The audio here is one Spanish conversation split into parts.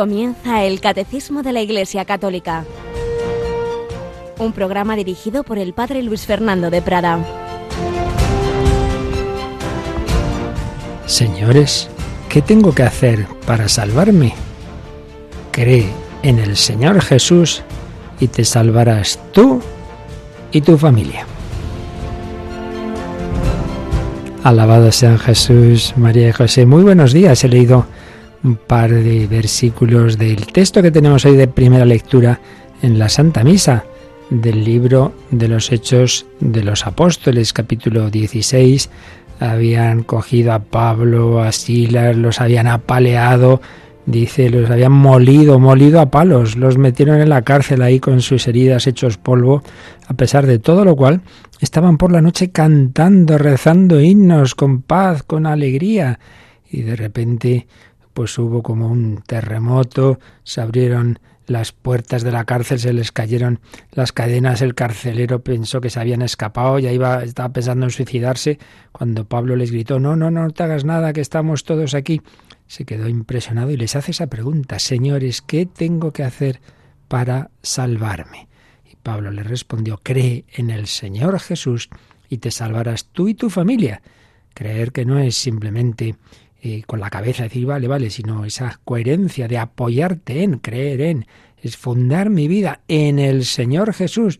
Comienza el Catecismo de la Iglesia Católica, un programa dirigido por el Padre Luis Fernando de Prada. Señores, ¿qué tengo que hacer para salvarme? Cree en el Señor Jesús y te salvarás tú y tu familia. Alabado sean Jesús, María y José. Muy buenos días. He leído un par de versículos del texto que tenemos hoy de primera lectura en la Santa Misa del libro de los Hechos de los Apóstoles, capítulo 16. Habían cogido a Pablo, a Silas, los habían apaleado, dice, los habían molido, molido a palos, los metieron en la cárcel ahí con sus heridas hechos polvo, a pesar de todo lo cual estaban por la noche cantando, rezando himnos con paz, con alegría, y de repente pues hubo como un terremoto, se abrieron las puertas de la cárcel, se les cayeron las cadenas, el carcelero pensó que se habían escapado, ya iba, estaba pensando en suicidarse, cuando Pablo les gritó, no, no, no te hagas nada, que estamos todos aquí. Se quedó impresionado y les hace esa pregunta, señores, ¿qué tengo que hacer para salvarme? Y Pablo le respondió, cree en el Señor Jesús y te salvarás tú y tu familia. Creer que no es simplemente eh, con la cabeza decir, vale, vale, sino esa coherencia de apoyarte en, creer en, es fundar mi vida en el Señor Jesús.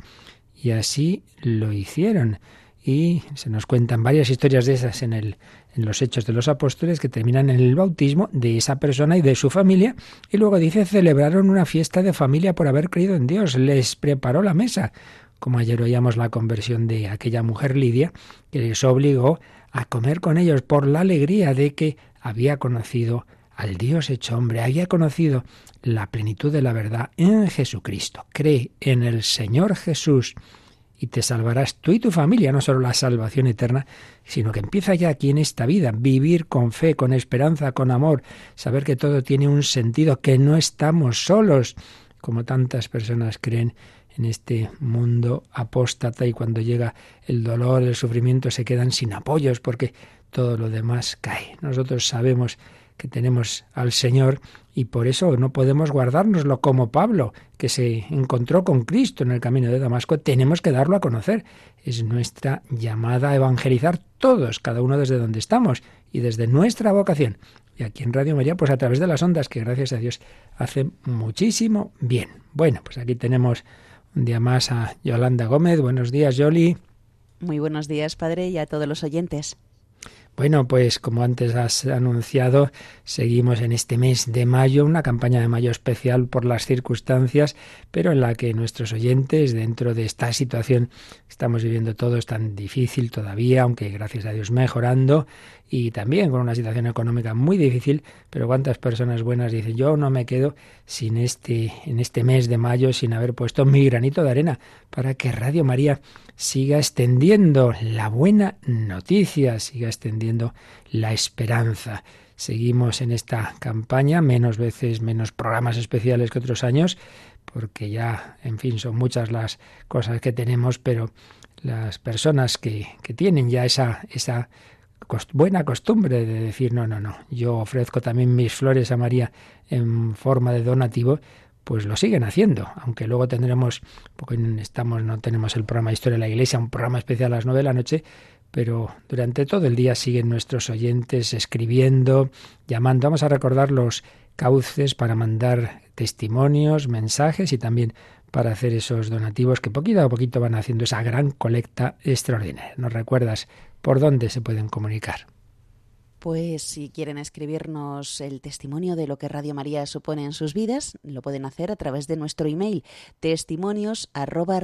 Y así lo hicieron. Y se nos cuentan varias historias de esas en, el, en los Hechos de los Apóstoles que terminan en el bautismo de esa persona y de su familia. Y luego dice, celebraron una fiesta de familia por haber creído en Dios. Les preparó la mesa. Como ayer oíamos la conversión de aquella mujer Lidia, que les obligó a comer con ellos por la alegría de que había conocido al Dios hecho hombre, había conocido la plenitud de la verdad en Jesucristo. Cree en el Señor Jesús y te salvarás tú y tu familia, no solo la salvación eterna, sino que empieza ya aquí en esta vida, vivir con fe, con esperanza, con amor, saber que todo tiene un sentido, que no estamos solos, como tantas personas creen en este mundo apóstata y cuando llega el dolor, el sufrimiento, se quedan sin apoyos porque todo lo demás cae. Nosotros sabemos que tenemos al Señor y por eso no podemos guardárnoslo como Pablo, que se encontró con Cristo en el camino de Damasco, tenemos que darlo a conocer. Es nuestra llamada a evangelizar todos, cada uno desde donde estamos y desde nuestra vocación. Y aquí en Radio María, pues a través de las ondas, que gracias a Dios hacen muchísimo bien. Bueno, pues aquí tenemos un día más a Yolanda Gómez. Buenos días, Yoli. Muy buenos días, Padre, y a todos los oyentes. Bueno, pues como antes has anunciado, seguimos en este mes de mayo, una campaña de mayo especial por las circunstancias, pero en la que nuestros oyentes, dentro de esta situación que estamos viviendo todos tan difícil todavía, aunque gracias a Dios mejorando, y también con una situación económica muy difícil, pero cuántas personas buenas dicen, yo no me quedo sin este, en este mes de mayo, sin haber puesto mi granito de arena para que Radio María siga extendiendo la buena noticia, siga extendiendo la esperanza. Seguimos en esta campaña, menos veces, menos programas especiales que otros años, porque ya, en fin, son muchas las cosas que tenemos, pero las personas que, que tienen ya esa, esa buena costumbre de decir, no, no, no, yo ofrezco también mis flores a María en forma de donativo, pues lo siguen haciendo, aunque luego tendremos, porque estamos, no tenemos el programa de Historia de la Iglesia, un programa especial a las nueve de la noche, pero durante todo el día siguen nuestros oyentes escribiendo, llamando. Vamos a recordar los cauces para mandar testimonios, mensajes y también para hacer esos donativos que poquito a poquito van haciendo esa gran colecta extraordinaria. ¿Nos recuerdas ¿Por dónde se pueden comunicar? Pues si quieren escribirnos el testimonio de lo que Radio María supone en sus vidas, lo pueden hacer a través de nuestro email testimonios arroba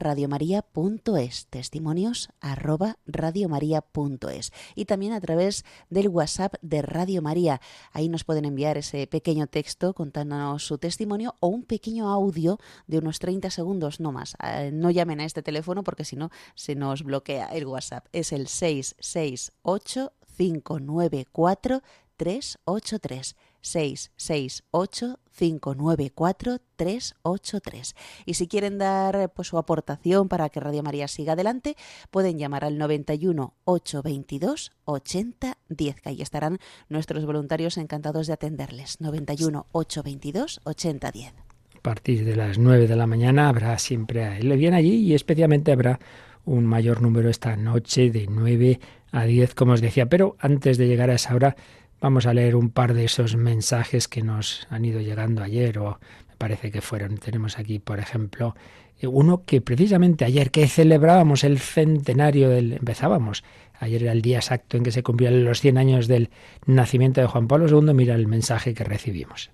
y también a través del WhatsApp de Radio María. Ahí nos pueden enviar ese pequeño texto contándonos su testimonio o un pequeño audio de unos 30 segundos, no más. Eh, no llamen a este teléfono porque si no se nos bloquea el WhatsApp. Es el 668 594 383 668 594 383. Y si quieren dar pues, su aportación para que Radio María siga adelante, pueden llamar al 91 822 8010, que ahí estarán nuestros voluntarios encantados de atenderles. 91 822 8010. A partir de las 9 de la mañana habrá siempre, él viene allí y especialmente habrá un mayor número esta noche de 9 a 10, como os decía. Pero antes de llegar a esa hora, Vamos a leer un par de esos mensajes que nos han ido llegando ayer o me parece que fueron. Tenemos aquí, por ejemplo, uno que precisamente ayer que celebrábamos el centenario del empezábamos. Ayer era el día exacto en que se cumplían los 100 años del nacimiento de Juan Pablo II. Mira el mensaje que recibimos.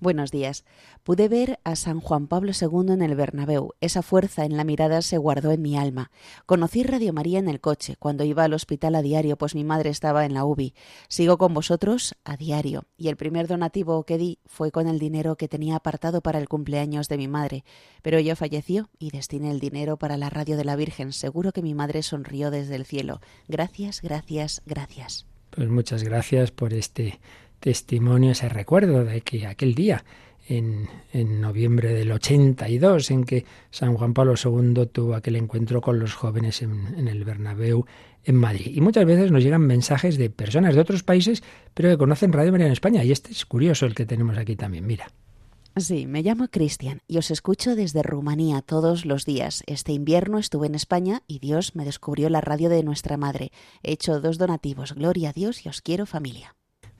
Buenos días. Pude ver a San Juan Pablo II en el Bernabéu. Esa fuerza en la mirada se guardó en mi alma. Conocí Radio María en el coche, cuando iba al hospital a diario, pues mi madre estaba en la UBI. Sigo con vosotros a diario. Y el primer donativo que di fue con el dinero que tenía apartado para el cumpleaños de mi madre. Pero ella falleció y destiné el dinero para la radio de la Virgen. Seguro que mi madre sonrió desde el cielo. Gracias, gracias, gracias. Pues muchas gracias por este testimonio, ese recuerdo de que aquel día, en, en, noviembre del 82, en que San Juan Pablo II tuvo aquel encuentro con los jóvenes en, el Bernabéu en Madrid. Y muchas veces nos llegan mensajes de personas de otros países, pero que conocen Radio María en España. Y este es curioso el que tenemos aquí también. Mira. Sí, me llamo Cristian y os escucho desde Rumanía todos los días. Este invierno estuve en España y Dios me descubrió la radio de nuestra madre. He hecho dos donativos. Gloria a Dios y os quiero familia.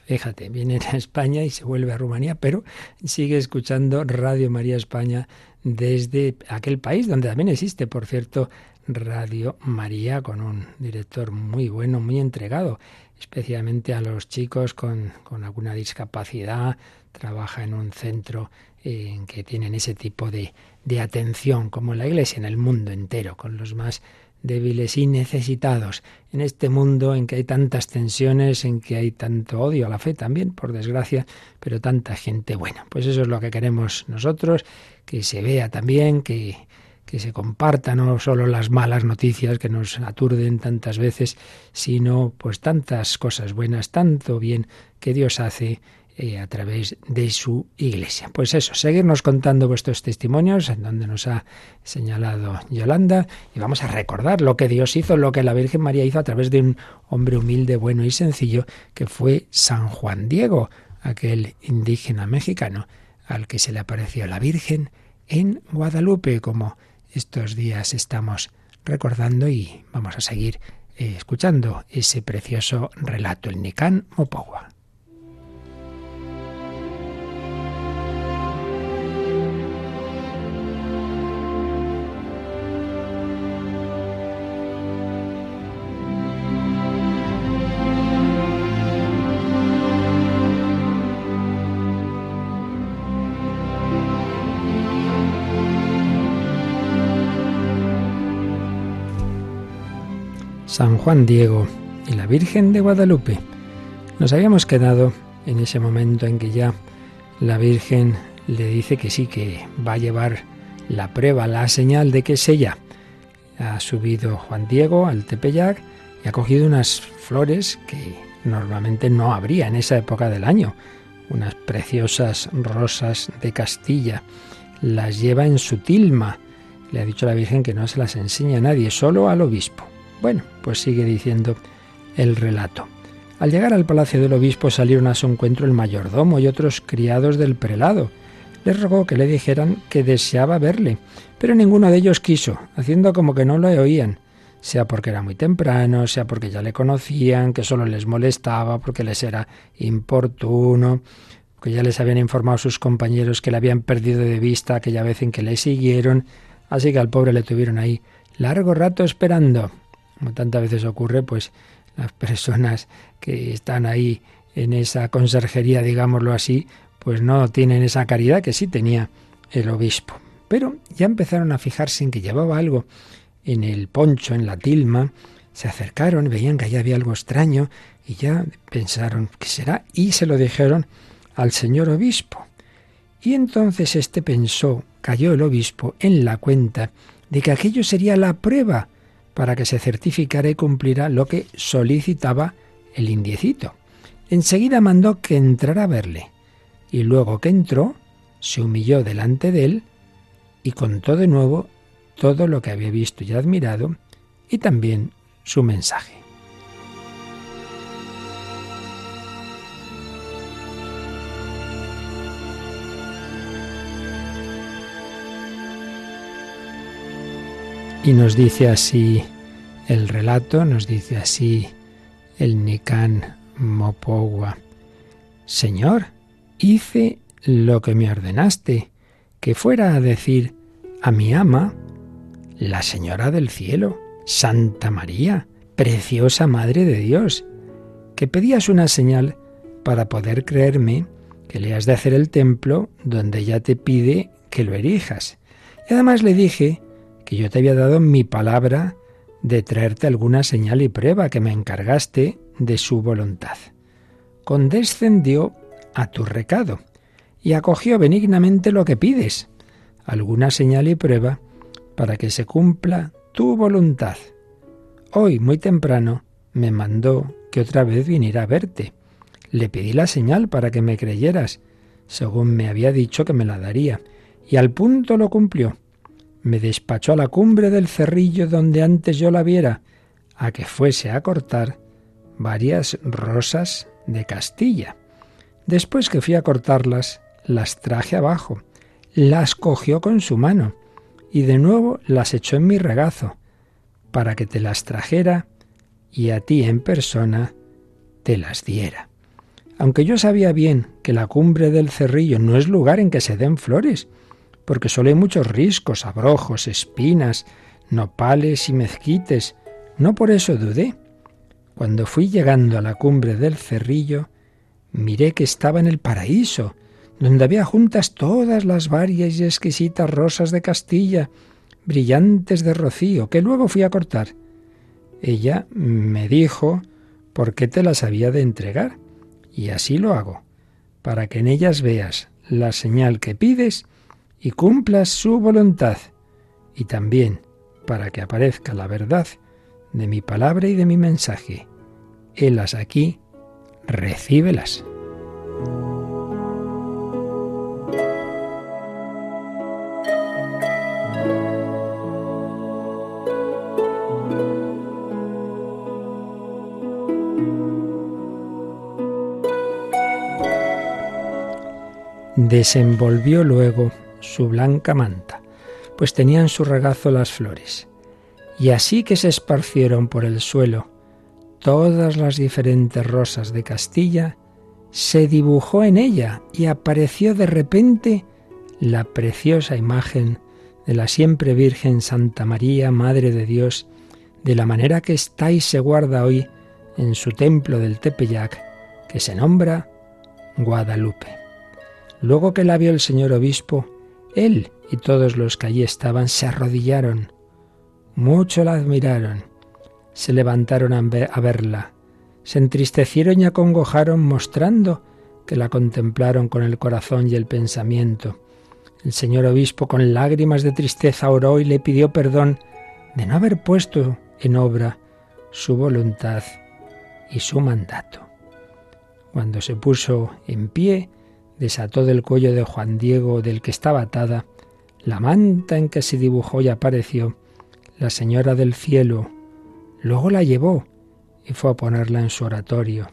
Fíjate, viene a España y se vuelve a Rumanía, pero sigue escuchando Radio María España desde aquel país donde también existe, por cierto, Radio María con un director muy bueno, muy entregado, especialmente a los chicos con, alguna discapacidad. Trabaja en un centro en que tienen ese tipo de, de atención, como la Iglesia en el mundo entero, con los más débiles y necesitados, en este mundo en que hay tantas tensiones, en que hay tanto odio a la fe también, por desgracia, pero tanta gente buena. Pues eso es lo que queremos nosotros, que se vea también, que, que se compartan no solo las malas noticias que nos aturden tantas veces, sino pues tantas cosas buenas, tanto bien que Dios hace eh, a través de su iglesia. Pues eso, seguirnos contando vuestros testimonios, en donde nos ha señalado Yolanda, y vamos a recordar lo que Dios hizo, lo que la Virgen María hizo a través de un hombre humilde, bueno y sencillo, que fue San Juan Diego, aquel indígena mexicano al que se le apareció la Virgen en Guadalupe, como estos días estamos recordando y vamos a seguir eh, escuchando ese precioso relato, el Nican Mopogua. San Juan Diego y la Virgen de Guadalupe. Nos habíamos quedado en ese momento en que ya la Virgen le dice que sí, que va a llevar la prueba, la señal de que es ella. Ha subido Juan Diego al Tepeyac y ha cogido unas flores que normalmente no habría en esa época del año, unas preciosas rosas de Castilla. Las lleva en su tilma. Le ha dicho la Virgen que no se las enseña a nadie, solo al obispo. Bueno, pues sigue diciendo el relato. Al llegar al palacio del obispo salieron a su encuentro el mayordomo y otros criados del prelado. Les rogó que le dijeran que deseaba verle, pero ninguno de ellos quiso, haciendo como que no lo oían, sea porque era muy temprano, sea porque ya le conocían, que solo les molestaba, porque les era importuno, que ya les habían informado sus compañeros que le habían perdido de vista aquella vez en que le siguieron, así que al pobre le tuvieron ahí largo rato esperando como tantas veces ocurre, pues las personas que están ahí en esa conserjería, digámoslo así, pues no tienen esa caridad que sí tenía el obispo. Pero ya empezaron a fijarse en que llevaba algo en el poncho, en la tilma, se acercaron, veían que allá había algo extraño y ya pensaron qué será y se lo dijeron al señor obispo. Y entonces éste pensó, cayó el obispo en la cuenta de que aquello sería la prueba para que se certificara y cumpliera lo que solicitaba el indiecito. enseguida mandó que entrara a verle, y luego que entró, se humilló delante de él y contó de nuevo todo lo que había visto y admirado, y también su mensaje. Y nos dice así el relato, nos dice así el Nican Mopogua. Señor, hice lo que me ordenaste, que fuera a decir a mi ama, la Señora del Cielo, Santa María, preciosa Madre de Dios, que pedías una señal para poder creerme que le has de hacer el templo donde ella te pide que lo erijas. Y además le dije que yo te había dado mi palabra de traerte alguna señal y prueba que me encargaste de su voluntad. Condescendió a tu recado y acogió benignamente lo que pides, alguna señal y prueba para que se cumpla tu voluntad. Hoy, muy temprano, me mandó que otra vez viniera a verte. Le pedí la señal para que me creyeras, según me había dicho que me la daría, y al punto lo cumplió me despachó a la cumbre del cerrillo donde antes yo la viera, a que fuese a cortar varias rosas de Castilla. Después que fui a cortarlas, las traje abajo, las cogió con su mano y de nuevo las echó en mi regazo, para que te las trajera y a ti en persona te las diera. Aunque yo sabía bien que la cumbre del cerrillo no es lugar en que se den flores, porque solo hay muchos riscos, abrojos, espinas, nopales y mezquites. No por eso dudé. Cuando fui llegando a la cumbre del cerrillo, miré que estaba en el paraíso, donde había juntas todas las varias y exquisitas rosas de Castilla, brillantes de rocío, que luego fui a cortar. Ella me dijo por qué te las había de entregar, y así lo hago, para que en ellas veas la señal que pides y cumplas su voluntad, y también para que aparezca la verdad de mi palabra y de mi mensaje. Helas aquí, recíbelas. Desenvolvió luego su blanca manta, pues tenía en su regazo las flores. Y así que se esparcieron por el suelo todas las diferentes rosas de Castilla, se dibujó en ella y apareció de repente la preciosa imagen de la siempre Virgen Santa María, Madre de Dios, de la manera que está y se guarda hoy en su templo del Tepeyac, que se nombra Guadalupe. Luego que la vio el señor obispo, él y todos los que allí estaban se arrodillaron. Mucho la admiraron. Se levantaron a verla. Se entristecieron y acongojaron mostrando que la contemplaron con el corazón y el pensamiento. El señor obispo con lágrimas de tristeza oró y le pidió perdón de no haber puesto en obra su voluntad y su mandato. Cuando se puso en pie, desató del cuello de Juan Diego, del que estaba atada, la manta en que se dibujó y apareció la Señora del Cielo. Luego la llevó y fue a ponerla en su oratorio.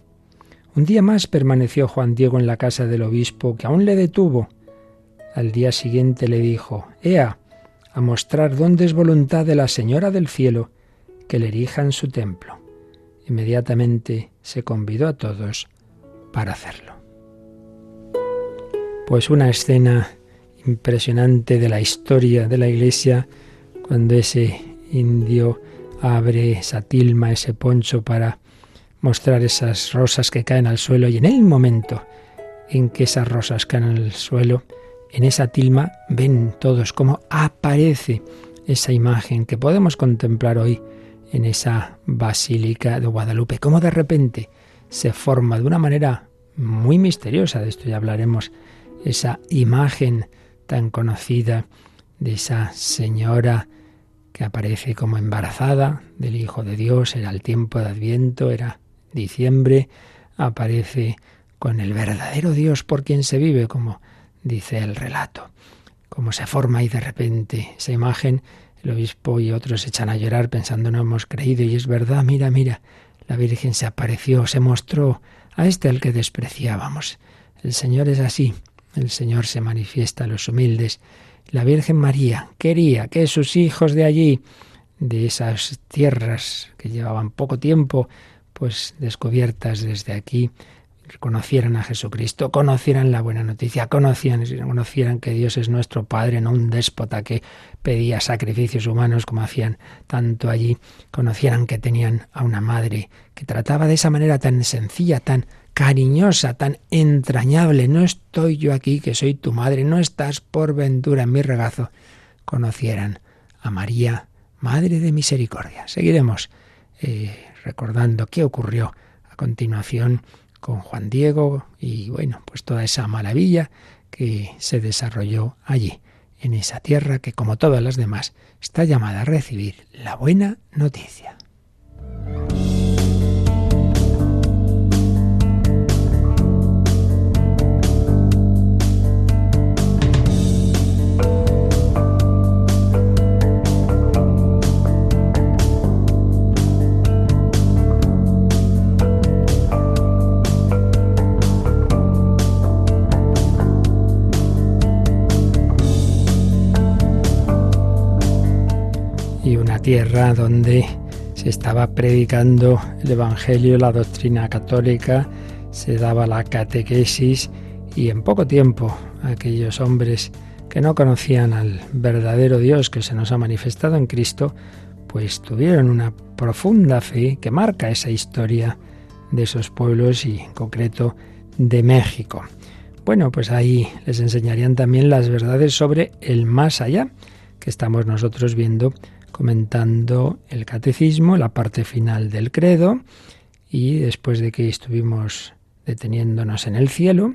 Un día más permaneció Juan Diego en la casa del obispo, que aún le detuvo. Al día siguiente le dijo, Ea, a mostrar dónde es voluntad de la Señora del Cielo que le erija en su templo. Inmediatamente se convidó a todos para hacerlo. Pues una escena impresionante de la historia de la Iglesia cuando ese indio abre esa tilma, ese poncho para mostrar esas rosas que caen al suelo y en el momento en que esas rosas caen al suelo, en esa tilma ven todos cómo aparece esa imagen que podemos contemplar hoy en esa basílica de Guadalupe, cómo de repente se forma de una manera muy misteriosa, de esto ya hablaremos esa imagen tan conocida de esa señora que aparece como embarazada del Hijo de Dios, era el tiempo de Adviento, era diciembre, aparece con el verdadero Dios por quien se vive, como dice el relato. Como se forma y de repente esa imagen, el obispo y otros se echan a llorar pensando no hemos creído y es verdad, mira, mira, la Virgen se apareció, se mostró a este al que despreciábamos. El Señor es así, el Señor se manifiesta a los humildes. La Virgen María quería que sus hijos de allí, de esas tierras que llevaban poco tiempo, pues descubiertas desde aquí, conocieran a Jesucristo, conocieran la buena noticia, conocían, conocieran que Dios es nuestro Padre, no un déspota que pedía sacrificios humanos como hacían tanto allí, conocieran que tenían a una madre que trataba de esa manera tan sencilla, tan cariñosa, tan entrañable. No estoy yo aquí, que soy tu madre, no estás por ventura en mi regazo. Conocieran a María, Madre de Misericordia. Seguiremos eh, recordando qué ocurrió a continuación con Juan Diego y bueno, pues toda esa maravilla que se desarrolló allí, en esa tierra que como todas las demás está llamada a recibir la buena noticia. Tierra donde se estaba predicando el Evangelio, la doctrina católica, se daba la catequesis y en poco tiempo aquellos hombres que no conocían al verdadero Dios que se nos ha manifestado en Cristo, pues tuvieron una profunda fe que marca esa historia de esos pueblos y en concreto de México. Bueno, pues ahí les enseñarían también las verdades sobre el más allá que estamos nosotros viendo comentando el catecismo, la parte final del credo, y después de que estuvimos deteniéndonos en el cielo,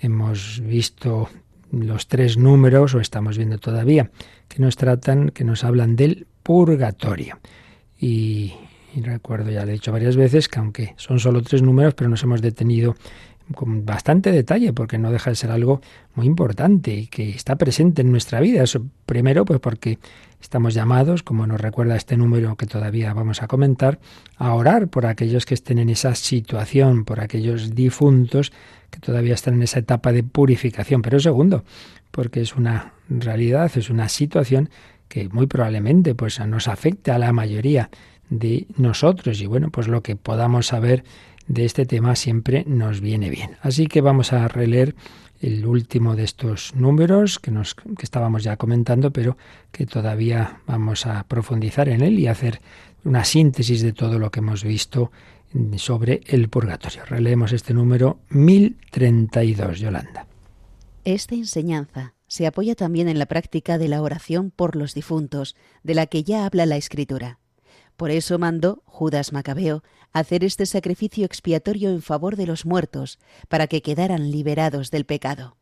hemos visto los tres números, o estamos viendo todavía, que nos tratan, que nos hablan del purgatorio. Y, recuerdo, ya lo he dicho varias veces, que aunque son solo tres números, pero nos hemos detenido con bastante detalle, porque no deja de ser algo muy importante y que está presente en nuestra vida. Eso, primero, pues porque Estamos llamados, como nos recuerda este número que todavía vamos a comentar, a orar por aquellos que estén en esa situación, por aquellos difuntos que todavía están en esa etapa de purificación. Pero segundo, porque es una realidad, es una situación que muy probablemente pues, nos afecte a la mayoría de nosotros. Y bueno, pues lo que podamos saber de este tema siempre nos viene bien. Así que vamos a releer el último de estos números que, nos, que estábamos ya comentando, pero que todavía vamos a profundizar en él y hacer una síntesis de todo lo que hemos visto sobre el purgatorio. Releemos este número 1032, Yolanda. Esta enseñanza se apoya también en la práctica de la oración por los difuntos, de la que ya habla la Escritura. Por eso mandó Judas Macabeo hacer este sacrificio expiatorio en favor de los muertos, para que quedaran liberados del pecado.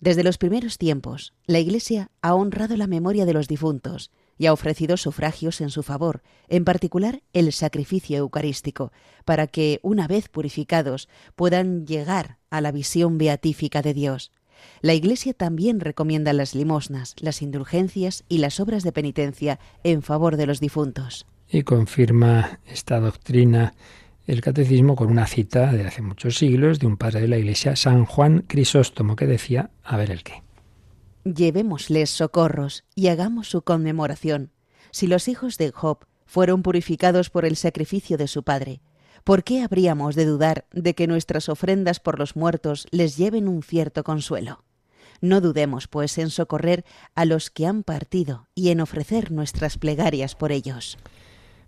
Desde los primeros tiempos, la Iglesia ha honrado la memoria de los difuntos y ha ofrecido sufragios en su favor, en particular el sacrificio eucarístico, para que, una vez purificados, puedan llegar a la visión beatífica de Dios. La Iglesia también recomienda las limosnas, las indulgencias y las obras de penitencia en favor de los difuntos y confirma esta doctrina el catecismo con una cita de hace muchos siglos de un padre de la Iglesia, San Juan Crisóstomo, que decía, a ver el qué. Llevémosles socorros y hagamos su conmemoración. Si los hijos de Job fueron purificados por el sacrificio de su padre, ¿por qué habríamos de dudar de que nuestras ofrendas por los muertos les lleven un cierto consuelo? No dudemos, pues, en socorrer a los que han partido y en ofrecer nuestras plegarias por ellos.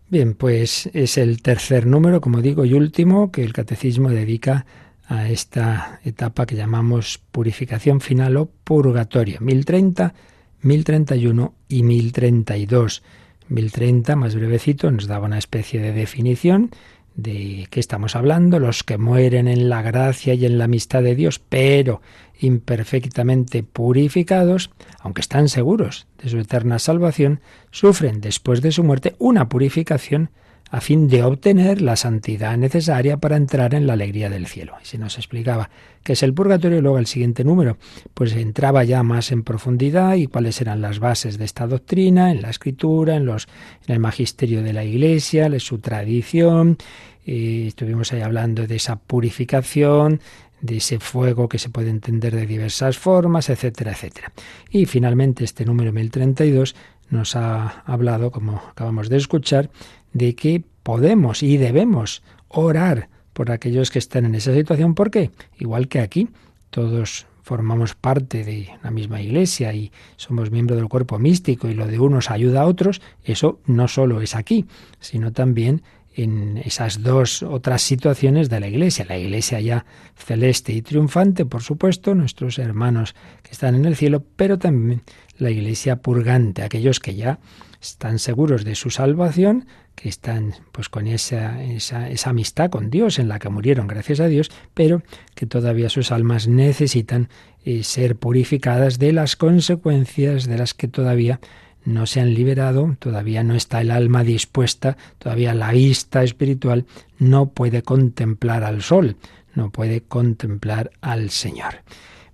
Bien, pues es el tercer número, como digo, y último que el catecismo dedica a esta etapa que llamamos purificación final o purgatorio. 1030, 1031 y 1032. 1030, más brevecito, nos daba una especie de definición de qué estamos hablando, los que mueren en la gracia y en la amistad de Dios, pero imperfectamente purificados, aunque están seguros de su eterna salvación, sufren después de su muerte una purificación a fin de obtener la santidad necesaria para entrar en la alegría del cielo. Y se nos explicaba qué es el purgatorio, luego el siguiente número, pues entraba ya más en profundidad y cuáles eran las bases de esta doctrina, en la escritura, en, los, en el magisterio de la Iglesia, su tradición, y estuvimos ahí hablando de esa purificación, de ese fuego que se puede entender de diversas formas, etcétera, etcétera. Y finalmente este número 1032 nos ha hablado, como acabamos de escuchar, de que podemos y debemos orar por aquellos que están en esa situación. ¿Por qué? Igual que aquí, todos formamos parte de la misma iglesia y somos miembros del cuerpo místico y lo de unos ayuda a otros, eso no solo es aquí, sino también en esas dos otras situaciones de la Iglesia. La Iglesia ya celeste y triunfante, por supuesto, nuestros hermanos que están en el cielo, pero también la Iglesia purgante, aquellos que ya están seguros de su salvación, que están pues con esa, esa, esa, amistad con Dios en la que murieron, gracias a Dios, pero que todavía sus almas necesitan eh, ser purificadas de las consecuencias de las que todavía no se han liberado, todavía no está el alma dispuesta, todavía la vista espiritual no puede contemplar al sol, no puede contemplar al Señor.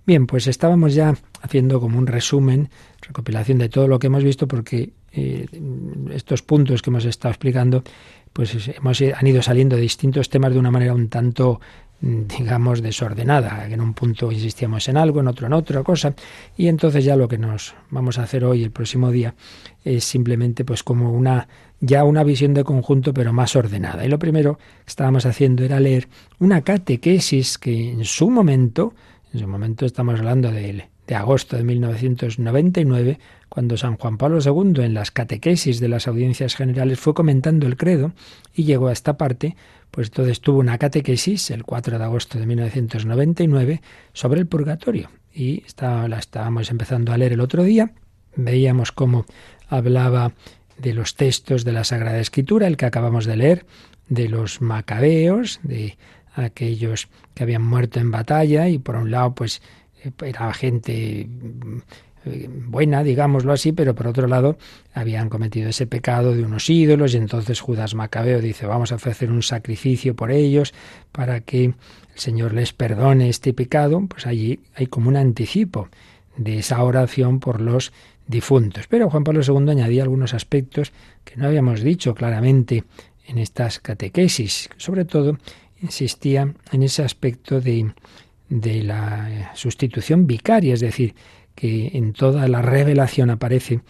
Bien, pues estábamos ya haciendo como un resumen, recopilación de todo lo que hemos visto, porque eh, estos puntos que hemos estado explicando, pues hemos, han ido saliendo distintos temas de una manera un tanto digamos, desordenada. En un punto insistíamos en algo, en otro en otra cosa, y entonces ya lo que nos vamos a hacer hoy, el próximo día, es simplemente pues como una ya una visión de conjunto, pero más ordenada. Y lo primero que estábamos haciendo era leer una catequesis que en su momento, en su momento estamos hablando de, de agosto de 1999, cuando San Juan Pablo II en las catequesis de las audiencias generales fue comentando el credo y llegó a esta parte, pues entonces tuvo una catequesis el 4 de agosto de 1999 sobre el purgatorio. Y la estábamos empezando a leer el otro día. Veíamos cómo hablaba de los textos de la Sagrada Escritura, el que acabamos de leer, de los macabeos, de aquellos que habían muerto en batalla y por un lado pues era gente eh, buena, digámoslo así, pero por otro lado habían cometido ese pecado de unos ídolos y entonces Judas Macabeo dice vamos a ofrecer un sacrificio por ellos para que el Señor les perdone este pecado, pues allí hay como un anticipo de esa oración por los difuntos. Pero Juan Pablo II añadía algunos aspectos que no habíamos dicho claramente en estas catequesis, sobre todo insistía en ese aspecto de, de la sustitución vicaria, es decir, que en toda la revelación aparece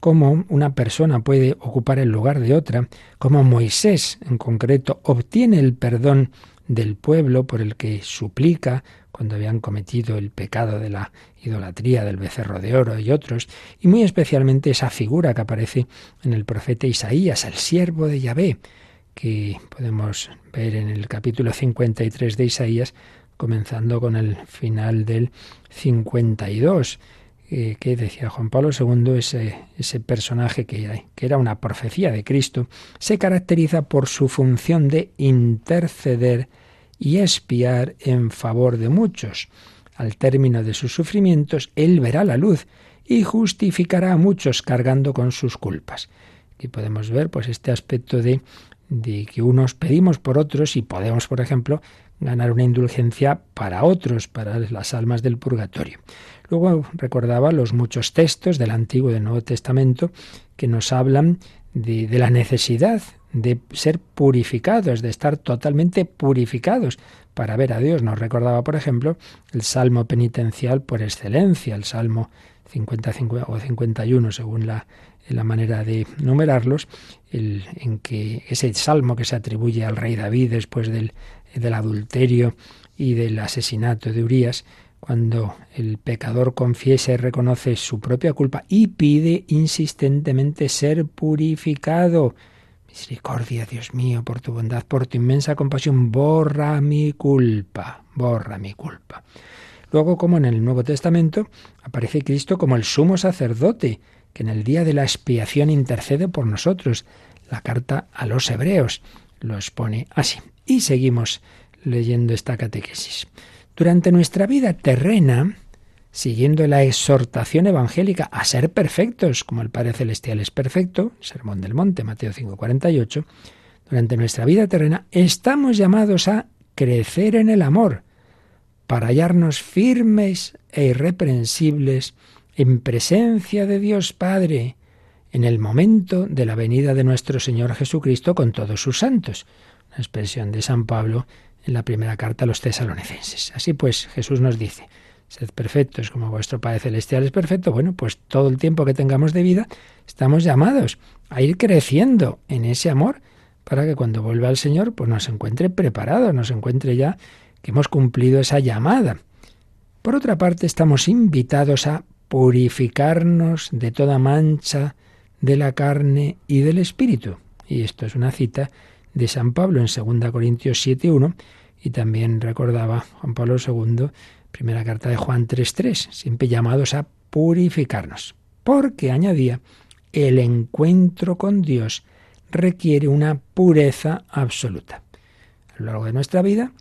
cómo una persona puede ocupar el lugar de otra, cómo Moisés en concreto obtiene el perdón del pueblo por el que suplica cuando habían cometido el pecado de la idolatría del becerro de oro y otros, y muy especialmente esa figura que aparece en el profeta Isaías, el siervo de Yahvé, que podemos ver en el capítulo 53 de Isaías, comenzando con el final del 52, eh, que decía Juan Pablo II, ese, ese personaje que, que era una profecía de Cristo, se caracteriza por su función de interceder y espiar en favor de muchos. Al término de sus sufrimientos, Él verá la luz y justificará a muchos cargando con sus culpas. Aquí podemos ver pues este aspecto de, de que unos pedimos por otros y podemos, por ejemplo, ganar una indulgencia para otros, para las almas del purgatorio. Luego recordaba los muchos textos del Antiguo y del Nuevo Testamento que nos hablan de, la necesidad de ser purificados, de estar totalmente purificados para ver a Dios. Nos recordaba, por ejemplo, el Salmo penitencial por excelencia, el Salmo 50, o 51, según la, la manera de numerarlos, el, en que ese salmo que se atribuye al rey David después del del adulterio y del asesinato de Urias, cuando el pecador confiesa y reconoce su propia culpa y pide insistentemente ser purificado. Misericordia, Dios mío, por tu bondad, por tu inmensa compasión, borra mi culpa, borra mi culpa. Luego, como en el Nuevo Testamento, aparece Cristo como el sumo sacerdote, que en el día de la expiación intercede por nosotros. La carta a los hebreos lo expone así. Y seguimos leyendo esta catequesis. Durante nuestra vida terrena, siguiendo la exhortación evangélica a ser perfectos, como el Padre Celestial es perfecto, Sermón del Monte, Mateo 5:48, durante nuestra vida terrena, estamos llamados a crecer en el amor, para hallarnos firmes e irreprensibles en presencia de Dios Padre, en el momento de la venida de nuestro Señor Jesucristo con todos sus santos. Una expresión de San Pablo en la primera carta a los tesalonicenses. Así pues, Jesús nos dice, sed perfectos como vuestro Padre Celestial es perfecto. Bueno, pues todo el tiempo que tengamos de vida estamos llamados a ir creciendo en ese amor para que cuando vuelva el Señor pues nos encuentre preparados, nos encuentre ya que hemos cumplido esa llamada. Por otra parte, estamos invitados a purificarnos de toda mancha de la carne y del espíritu. Y esto es una cita de San Pablo en 2 Corintios 7.1 y también recordaba Juan Pablo II, primera carta de Juan 3.3, siempre llamados a purificarnos. Porque, añadía, el encuentro con Dios requiere una pureza absoluta. A lo largo de nuestra vida,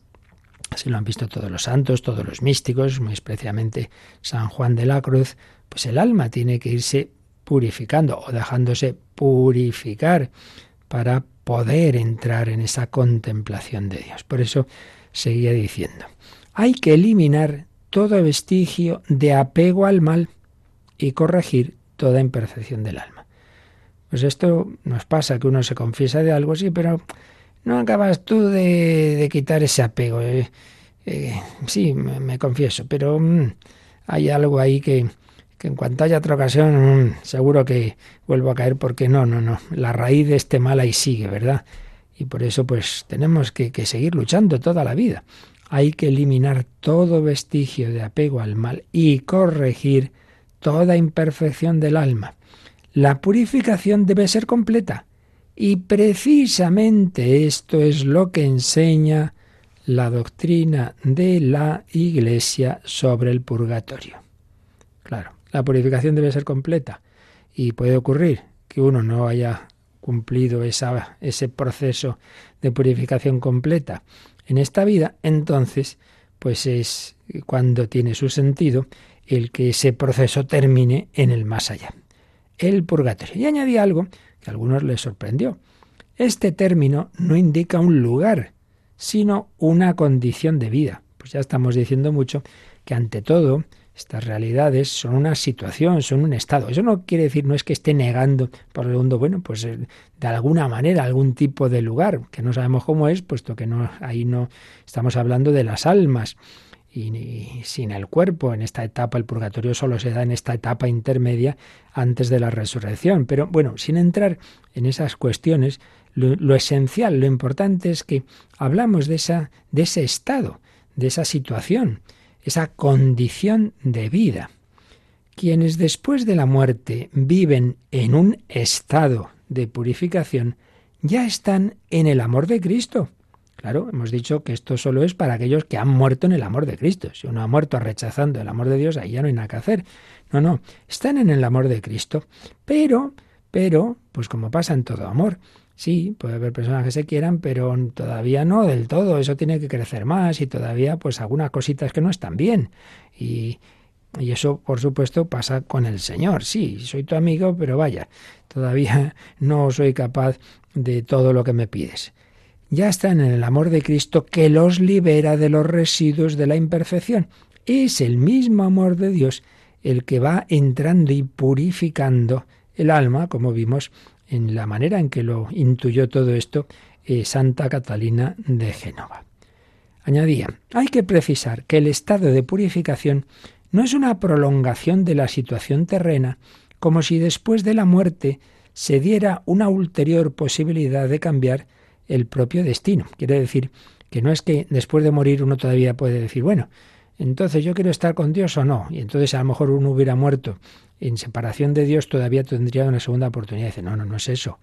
así lo han visto todos los santos, todos los místicos, muy especialmente San Juan de la Cruz, pues el alma tiene que irse purificando o dejándose purificar para poder entrar en esa contemplación de Dios. Por eso seguía diciendo, hay que eliminar todo vestigio de apego al mal y corregir toda imperfección del alma. Pues esto nos pasa, que uno se confiesa de algo, sí, pero no acabas tú de, quitar ese apego. Eh, eh, sí, me, confieso, pero mm, hay algo ahí que, que en cuanto haya otra ocasión, mm, seguro que vuelvo a caer porque no, no, no. La raíz de este mal ahí sigue, ¿verdad? Y por eso pues tenemos que, que seguir luchando toda la vida. Hay que eliminar todo vestigio de apego al mal y corregir toda imperfección del alma. La purificación debe ser completa. Y precisamente esto es lo que enseña la doctrina de la Iglesia sobre el purgatorio. La purificación debe ser completa y puede ocurrir que uno no haya cumplido ese proceso de purificación completa en esta vida, entonces, pues es cuando tiene su sentido el que ese proceso termine en el más allá el purgatorio. Y añadí algo que a algunos les sorprendió. Este término no indica un lugar, sino una condición de vida. Pues ya estamos diciendo mucho que ante todo estas realidades son una situación, son un estado. Eso no quiere decir, no es que esté negando por el mundo, bueno, pues eh, de alguna manera algún tipo de lugar, que no sabemos cómo es, puesto que no, ahí no estamos hablando de las almas y, sin el cuerpo. En esta etapa, el purgatorio solo se da en esta etapa intermedia antes de la resurrección. Pero bueno, sin entrar en esas cuestiones, lo, esencial, lo importante es que hablamos de, esa, de ese estado, de esa situación, esa condición de vida. Quienes después de la muerte viven en un estado de purificación, ya están en el amor de Cristo. Claro, hemos dicho que esto solo es para aquellos que han muerto en el amor de Cristo. Si uno ha muerto rechazando el amor de Dios, ahí ya no hay nada que hacer. No, no, están en el amor de Cristo. Pero, pero, pues como pasa en todo amor, sí, puede haber personas que se quieran, pero todavía no del todo. Eso tiene que crecer más y todavía, pues algunas cositas que no están bien. Y, y eso, por supuesto, pasa con el Señor. Sí, soy tu amigo, pero vaya, todavía no soy capaz de todo lo que me pides ya están en el amor de Cristo que los libera de los residuos de la imperfección. Es el mismo amor de Dios el que va entrando y purificando el alma, como vimos en la manera en que lo intuyó todo esto eh, Santa Catalina de Génova. Añadía, hay que precisar que el estado de purificación no es una prolongación de la situación terrena, como si después de la muerte se diera una ulterior posibilidad de cambiar el propio destino. Quiere decir que no es que después de morir uno todavía puede decir, bueno, entonces yo quiero estar con Dios o no. Y entonces a lo mejor uno hubiera muerto en separación de Dios, todavía tendría una segunda oportunidad. Dice, no, no, no es eso.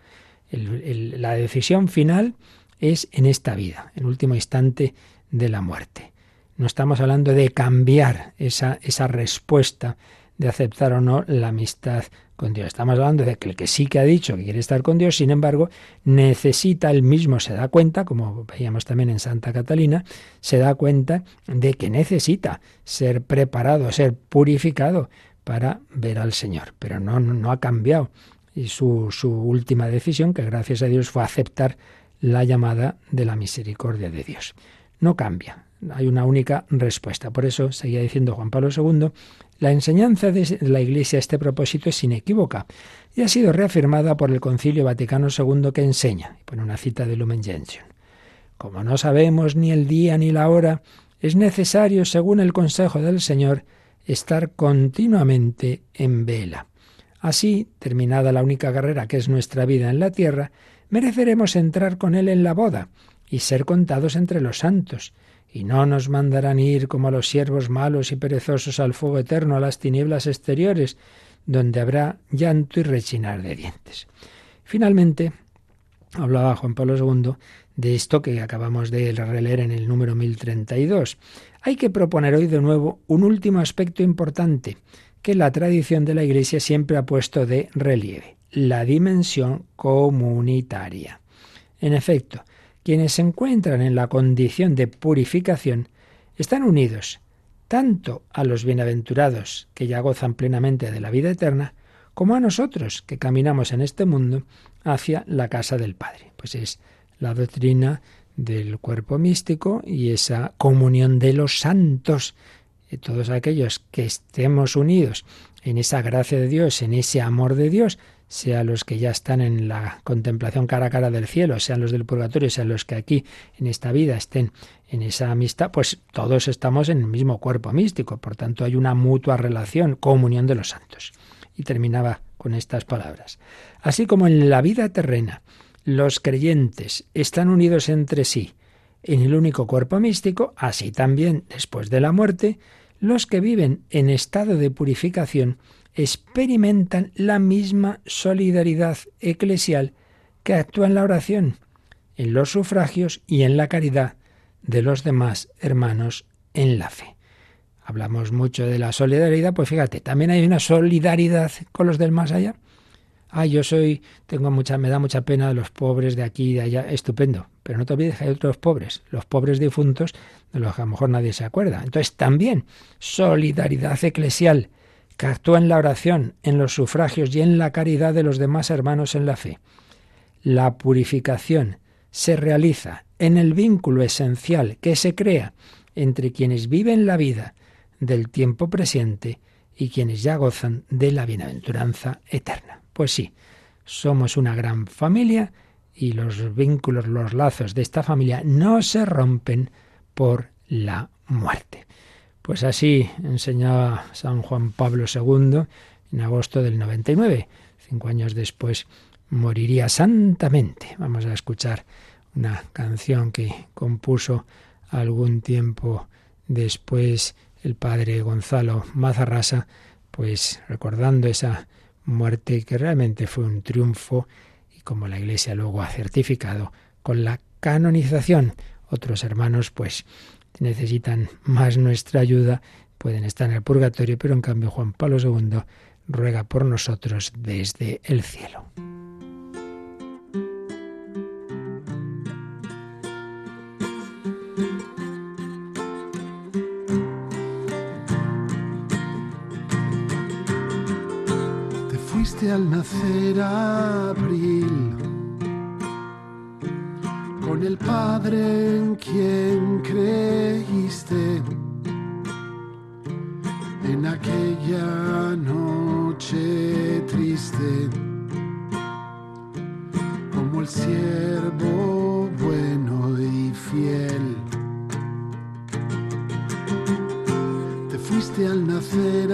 la decisión final es en esta vida, en último instante de la muerte. No estamos hablando de cambiar esa, esa respuesta de aceptar o no la amistad con Dios. Estamos hablando de que el que sí que ha dicho que quiere estar con Dios, sin embargo, necesita él mismo, se da cuenta, como veíamos también en Santa Catalina, se da cuenta de que necesita ser preparado, ser purificado para ver al Señor. Pero no, no, ha cambiado. Y su, su última decisión, que gracias a Dios fue aceptar la llamada de la misericordia de Dios. No cambia, hay una única respuesta. Por eso, seguía diciendo Juan Pablo II, la enseñanza de la Iglesia a este propósito es inequívoca y ha sido reafirmada por el Concilio Vaticano II que enseña, pone una cita de Lumen Gentium. Como no sabemos ni el día ni la hora, es necesario, según el consejo del Señor, estar continuamente en vela. Así, terminada la única carrera que es nuestra vida en la tierra, mereceremos entrar con Él en la boda y ser contados entre los santos, y no nos mandarán ir como a los siervos malos y perezosos al fuego eterno, a las tinieblas exteriores, donde habrá llanto y rechinar de dientes. Finalmente, hablaba Juan Pablo II de esto que acabamos de releer en el número 1032. Hay que proponer hoy de nuevo un último aspecto importante que la tradición de la Iglesia siempre ha puesto de relieve, la dimensión comunitaria. En efecto, quienes se encuentran en la condición de purificación están unidos tanto a los bienaventurados que ya gozan plenamente de la vida eterna, como a nosotros que caminamos en este mundo hacia la casa del Padre. Pues es la doctrina del cuerpo místico y esa comunión de los santos, de todos aquellos que estemos unidos en esa gracia de Dios, en ese amor de Dios, sea los que ya están en la contemplación cara a cara del cielo, sean los del purgatorio, sean los que aquí en esta vida estén en esa amistad, pues todos estamos en el mismo cuerpo místico, por tanto hay una mutua relación, comunión de los santos. Y terminaba con estas palabras. Así como en la vida terrena los creyentes están unidos entre sí en el único cuerpo místico, así también después de la muerte, los que viven en estado de purificación experimentan la misma solidaridad eclesial que actúa en la oración, en los sufragios y en la caridad de los demás hermanos en la fe. Hablamos mucho de la solidaridad, pues fíjate, también hay una solidaridad con los del más allá. Ah, yo soy, tengo mucha, me da mucha pena de los pobres de aquí y de allá, estupendo. Pero no te olvides que hay otros pobres, los pobres difuntos, de los que a lo mejor nadie se acuerda. Entonces también solidaridad eclesial que actúa en la oración, en los sufragios y en la caridad de los demás hermanos en la fe. La purificación se realiza en el vínculo esencial que se crea entre quienes viven la vida del tiempo presente y quienes ya gozan de la bienaventuranza eterna. Pues sí, somos una gran familia y los vínculos, los lazos de esta familia no se rompen por la muerte. Pues así enseñaba San Juan Pablo II en agosto del 99. Cinco años después moriría santamente. Vamos a escuchar una canción que compuso algún tiempo después el padre Gonzalo Mazarrasa, pues recordando esa muerte que realmente fue un triunfo y como la Iglesia luego ha certificado con la canonización. Otros hermanos pues necesitan más nuestra ayuda, pueden estar en el purgatorio, pero en cambio Juan Pablo II ruega por nosotros desde el cielo. Te fuiste al nacer abril con el Padre en quien creíste. En aquella noche triste, como el siervo bueno y fiel. Te fuiste al nacer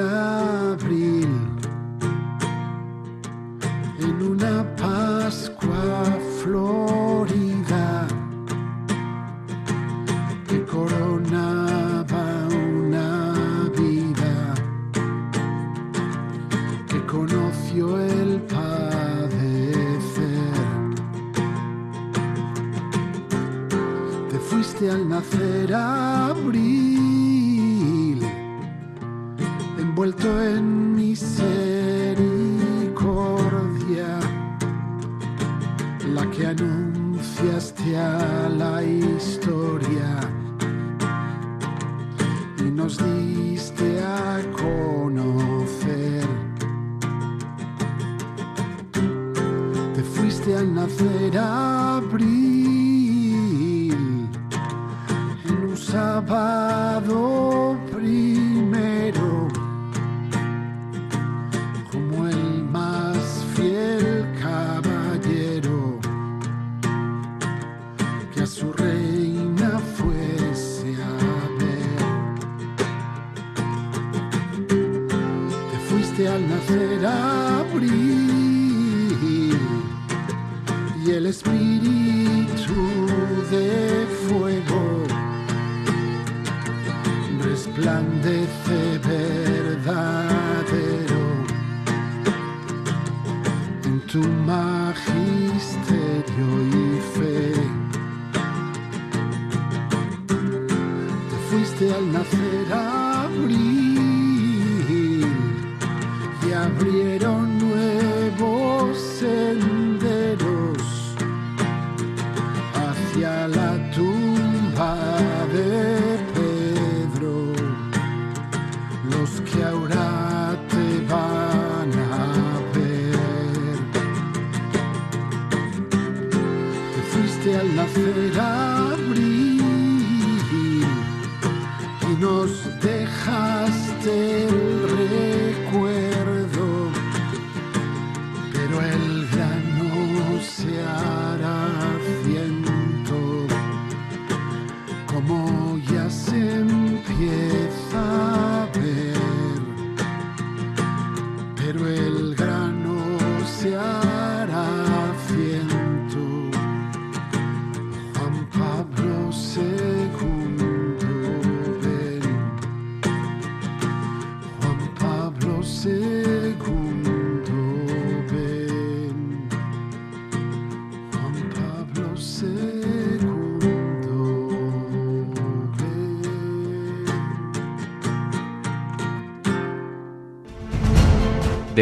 fuiste al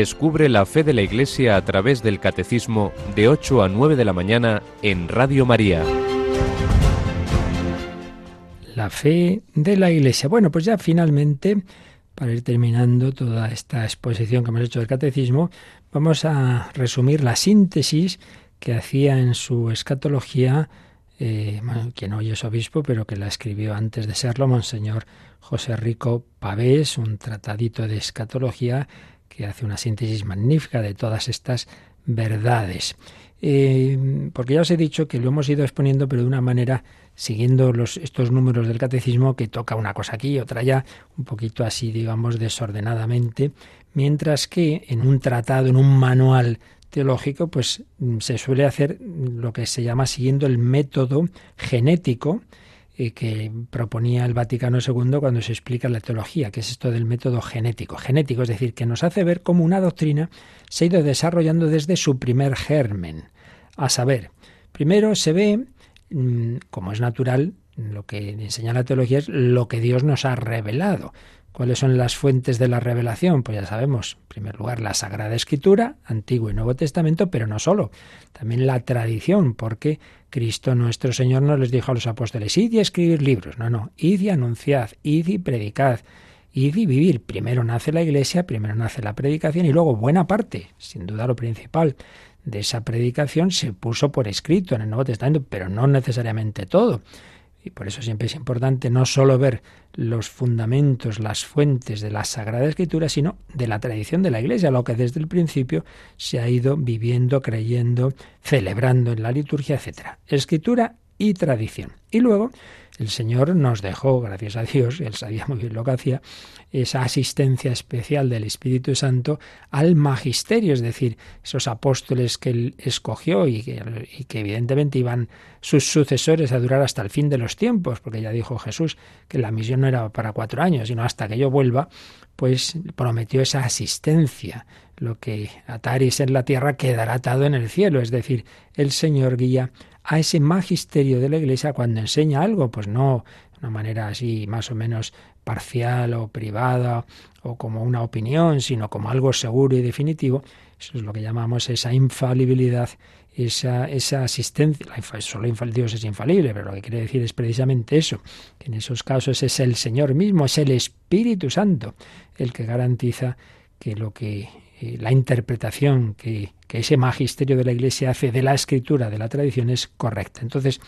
Descubre la fe de la Iglesia a través del Catecismo de 8 a 9 de la mañana en Radio María. La fe de la Iglesia. Bueno, pues ya finalmente, para ir terminando toda esta exposición que hemos hecho del Catecismo, vamos a resumir la síntesis que hacía en su escatología, eh, quien hoy es obispo, pero que la escribió antes de serlo, Monseñor José Rico Pavés, un tratadito de escatología que hace una síntesis magnífica de todas estas verdades. Eh, porque ya os he dicho que lo hemos ido exponiendo, pero de una manera siguiendo los, estos números del catecismo que toca una cosa aquí y otra allá, un poquito así, digamos, desordenadamente, mientras que en un tratado, en un manual teológico, pues se suele hacer lo que se llama siguiendo el método genético que proponía el Vaticano II cuando se explica la teología, que es esto del método genético. Genético, es decir, que nos hace ver cómo una doctrina se ha ido desarrollando desde su primer germen. A saber, primero se ve, mm, como es natural, lo que enseña la teología es lo que Dios nos ha revelado. ¿Cuáles son las fuentes de la revelación? Pues ya sabemos, en primer lugar, la Sagrada Escritura, Antiguo y Nuevo Testamento, pero no solo, también la tradición, porque Cristo nuestro Señor no les dijo a los apóstoles, id y escribir libros, no, no, id y anunciad, id y predicad, id y vivir. Primero nace la Iglesia, primero nace la predicación y luego buena parte, sin duda lo principal, de esa predicación se puso por escrito en el Nuevo Testamento, pero no necesariamente todo. Y por eso siempre es importante no solo ver los fundamentos, las fuentes de la Sagrada Escritura, sino de la tradición de la Iglesia, lo que desde el principio se ha ido viviendo, creyendo, celebrando en la liturgia, etc. Escritura y tradición. Y luego el Señor nos dejó, gracias a Dios, él sabía muy bien lo que hacía, esa asistencia especial del Espíritu Santo al magisterio, es decir, esos apóstoles que él escogió y que, y que, evidentemente iban sus sucesores a durar hasta el fin de los tiempos, porque ya dijo Jesús que la misión no era para cuatro años, sino hasta que yo vuelva, pues prometió esa asistencia. Lo que ataris en la tierra quedará atado en el cielo, es decir, el Señor guía a ese magisterio de la Iglesia cuando enseña algo, pues no de una manera así más o menos parcial o privada o como una opinión, sino como algo seguro y definitivo. Eso es lo que llamamos esa infalibilidad, esa, esa asistencia. La, solo Dios es infalible, pero lo que quiere decir es precisamente eso, que en esos casos es el Señor mismo, es el Espíritu Santo el que garantiza que lo que la interpretación que, que, ese magisterio de la Iglesia hace de la escritura, de la tradición, es correcta. Entonces,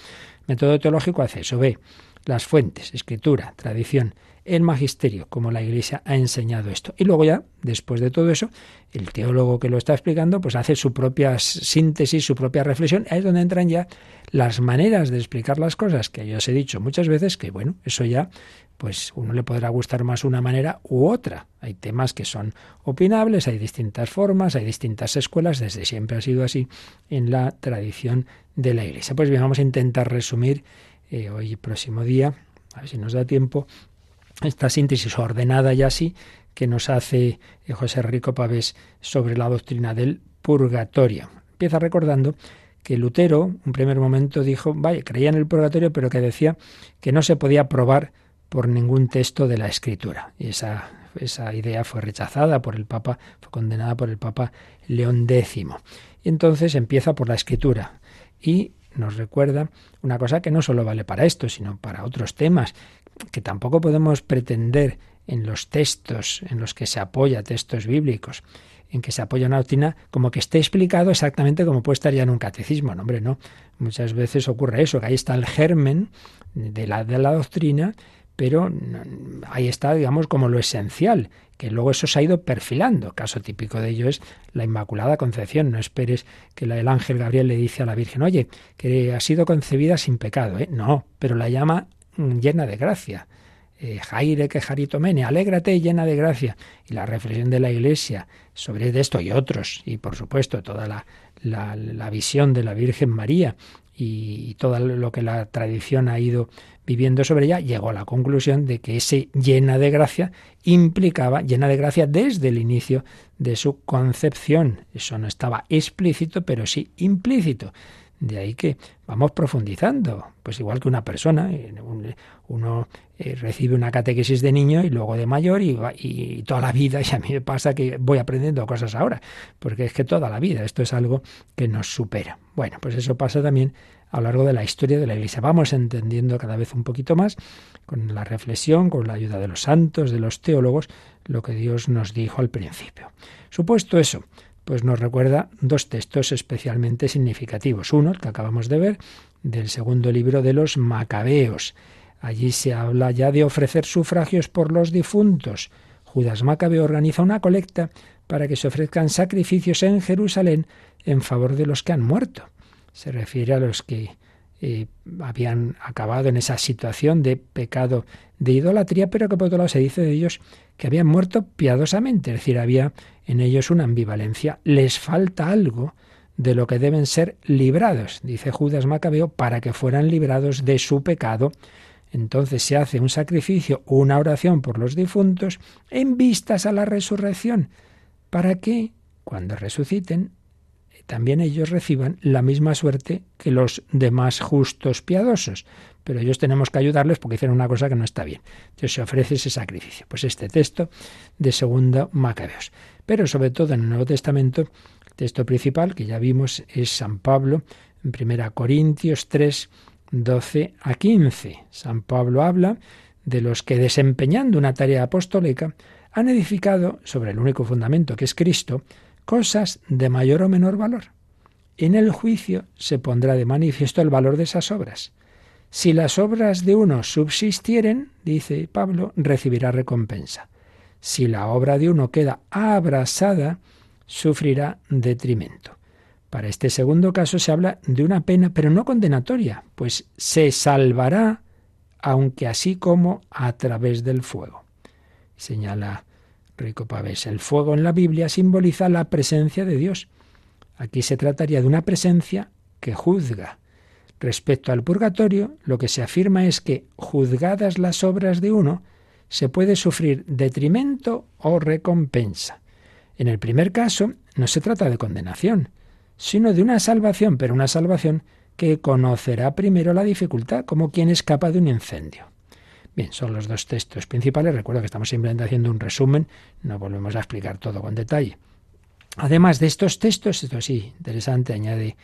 método teológico hace eso, ve las fuentes, escritura, tradición, el magisterio, como la Iglesia ha enseñado esto. Y luego ya, después de todo eso, el teólogo que lo está explicando, pues hace su propia síntesis, su propia reflexión. Ahí es donde entran ya las maneras de explicar las cosas, que yo os he dicho muchas veces que, bueno, eso ya, pues uno le podrá gustar más una manera u otra. Hay temas que son opinables, hay distintas formas, hay distintas escuelas, desde siempre ha sido así en la tradición de la Iglesia. Pues bien, vamos a intentar resumir eh, hoy, próximo día, a ver si nos da tiempo, esta síntesis ordenada y así que nos hace eh, José Rico Pavés sobre la doctrina del purgatorio. Empieza recordando que Lutero, un primer momento, dijo, vaya, creía en el purgatorio, pero que decía que no se podía probar por ningún texto de la Escritura. Y esa, esa idea fue rechazada por el Papa, fue condenada por el Papa León X. Y entonces empieza por la Escritura y nos recuerda una cosa que no solo vale para esto, sino para otros temas, que tampoco podemos pretender en los textos en los que se apoya textos bíblicos, en que se apoya una doctrina, como que esté explicado exactamente como puede estar ya en un catecismo. No, hombre, no. Muchas veces ocurre eso, que ahí está el germen de la, de la doctrina, pero ahí está, digamos, como lo esencial, que luego eso se ha ido perfilando. Caso típico de ello es la Inmaculada Concepción. No esperes que el ángel Gabriel le dice a la Virgen, oye, que ha sido concebida sin pecado. ¿eh? No, pero la llama llena de gracia. Eh, Jaire que Jaritomene, alégrate llena de gracia. Y la reflexión de la Iglesia sobre esto y otros, y por supuesto toda la, la, visión de la Virgen María y, todo lo que la tradición ha ido viviendo sobre ella, llegó a la conclusión de que ese llena de gracia implicaba llena de gracia desde el inicio de su concepción. Eso no estaba explícito, pero sí implícito. De ahí que vamos profundizando, pues igual que una persona, eh, uno eh, recibe una catequesis de niño y luego de mayor y, y, toda la vida, y a mí me pasa que voy aprendiendo cosas ahora, porque es que toda la vida, esto es algo que nos supera. Bueno, pues eso pasa también a lo largo de la historia de la Iglesia. Vamos entendiendo cada vez un poquito más, con la reflexión, con la ayuda de los santos, de los teólogos, lo que Dios nos dijo al principio. Supuesto eso, pues nos recuerda dos textos especialmente significativos. Uno, el que acabamos de ver, del segundo libro de los Macabeos. Allí se habla ya de ofrecer sufragios por los difuntos. Judas Macabeo organiza una colecta para que se ofrezcan sacrificios en Jerusalén en favor de los que han muerto. Se refiere a los que eh, habían acabado en esa situación de pecado de idolatría, pero que por otro lado se dice de ellos que habían muerto piadosamente, es decir, había en ellos una ambivalencia. Les falta algo de lo que deben ser librados, dice Judas Macabeo, para que fueran librados de su pecado. Entonces se hace un sacrificio, una oración por los difuntos en vistas a la resurrección, para que, cuando resuciten, también ellos reciban la misma suerte que los demás justos piadosos. Pero ellos tenemos que ayudarles porque hicieron una cosa que no está bien. Entonces se ofrece ese sacrificio. Pues este texto de segundo Macabeos. Pero sobre todo en el Nuevo Testamento, el texto principal que ya vimos es San Pablo en 1 Corintios 3, 12 a 15. San Pablo habla de los que desempeñando una tarea apostólica han edificado sobre el único fundamento que es Cristo, cosas de mayor o menor valor. En el juicio se pondrá de manifiesto el valor de esas obras. Si las obras de uno subsistieren, dice Pablo, recibirá recompensa. Si la obra de uno queda abrasada, sufrirá detrimento. Para este segundo caso se habla de una pena, pero no condenatoria, pues se salvará, aunque así como a través del fuego. Señala Rico Pavés. El fuego en la Biblia simboliza la presencia de Dios. Aquí se trataría de una presencia que juzga. Respecto al purgatorio, lo que se afirma es que, juzgadas las obras de uno, se puede sufrir detrimento o recompensa. En el primer caso, no se trata de condenación, sino de una salvación, pero una salvación que conocerá primero la dificultad, como quien escapa de un incendio. Bien, son los dos textos principales. Recuerdo que estamos simplemente haciendo un resumen, no volvemos a explicar todo con detalle. Además de estos textos, esto sí, interesante, añade,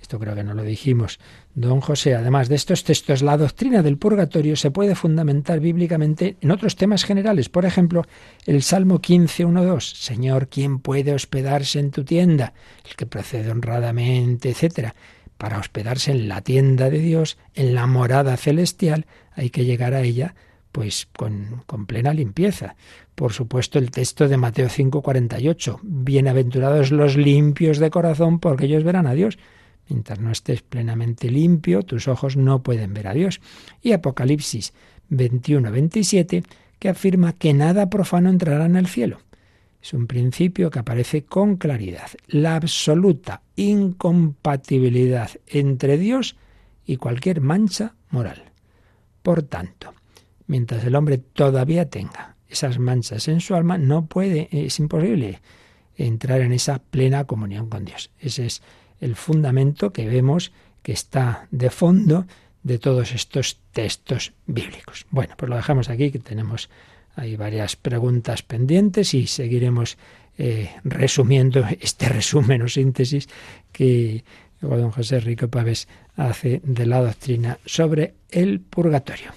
esto creo que no lo dijimos, don José, además de estos textos, la doctrina del purgatorio se puede fundamentar bíblicamente en otros temas generales. Por ejemplo, el Salmo 15, 1, 2, Señor, ¿quién puede hospedarse en tu tienda? El que procede honradamente, etcétera para hospedarse en la tienda de Dios, en la morada celestial, hay que llegar a ella pues con, con, plena limpieza. Por supuesto, el texto de Mateo 5:48, bienaventurados los limpios de corazón, porque ellos verán a Dios. Mientras no estés plenamente limpio, tus ojos no pueden ver a Dios. Y Apocalipsis 21-27, que afirma que nada profano entrará en el cielo. Es un principio que aparece con claridad. La absoluta incompatibilidad entre Dios y cualquier mancha moral. Por tanto, mientras el hombre todavía tenga esas manchas en su alma, no puede, es imposible entrar en esa plena comunión con Dios. Ese es el fundamento que vemos que está de fondo de todos estos textos bíblicos. Bueno, pues lo dejamos aquí, que tenemos hay varias preguntas pendientes y seguiremos eh, resumiendo este resumen o síntesis que don José Rico Pávez hace de la doctrina sobre el purgatorio.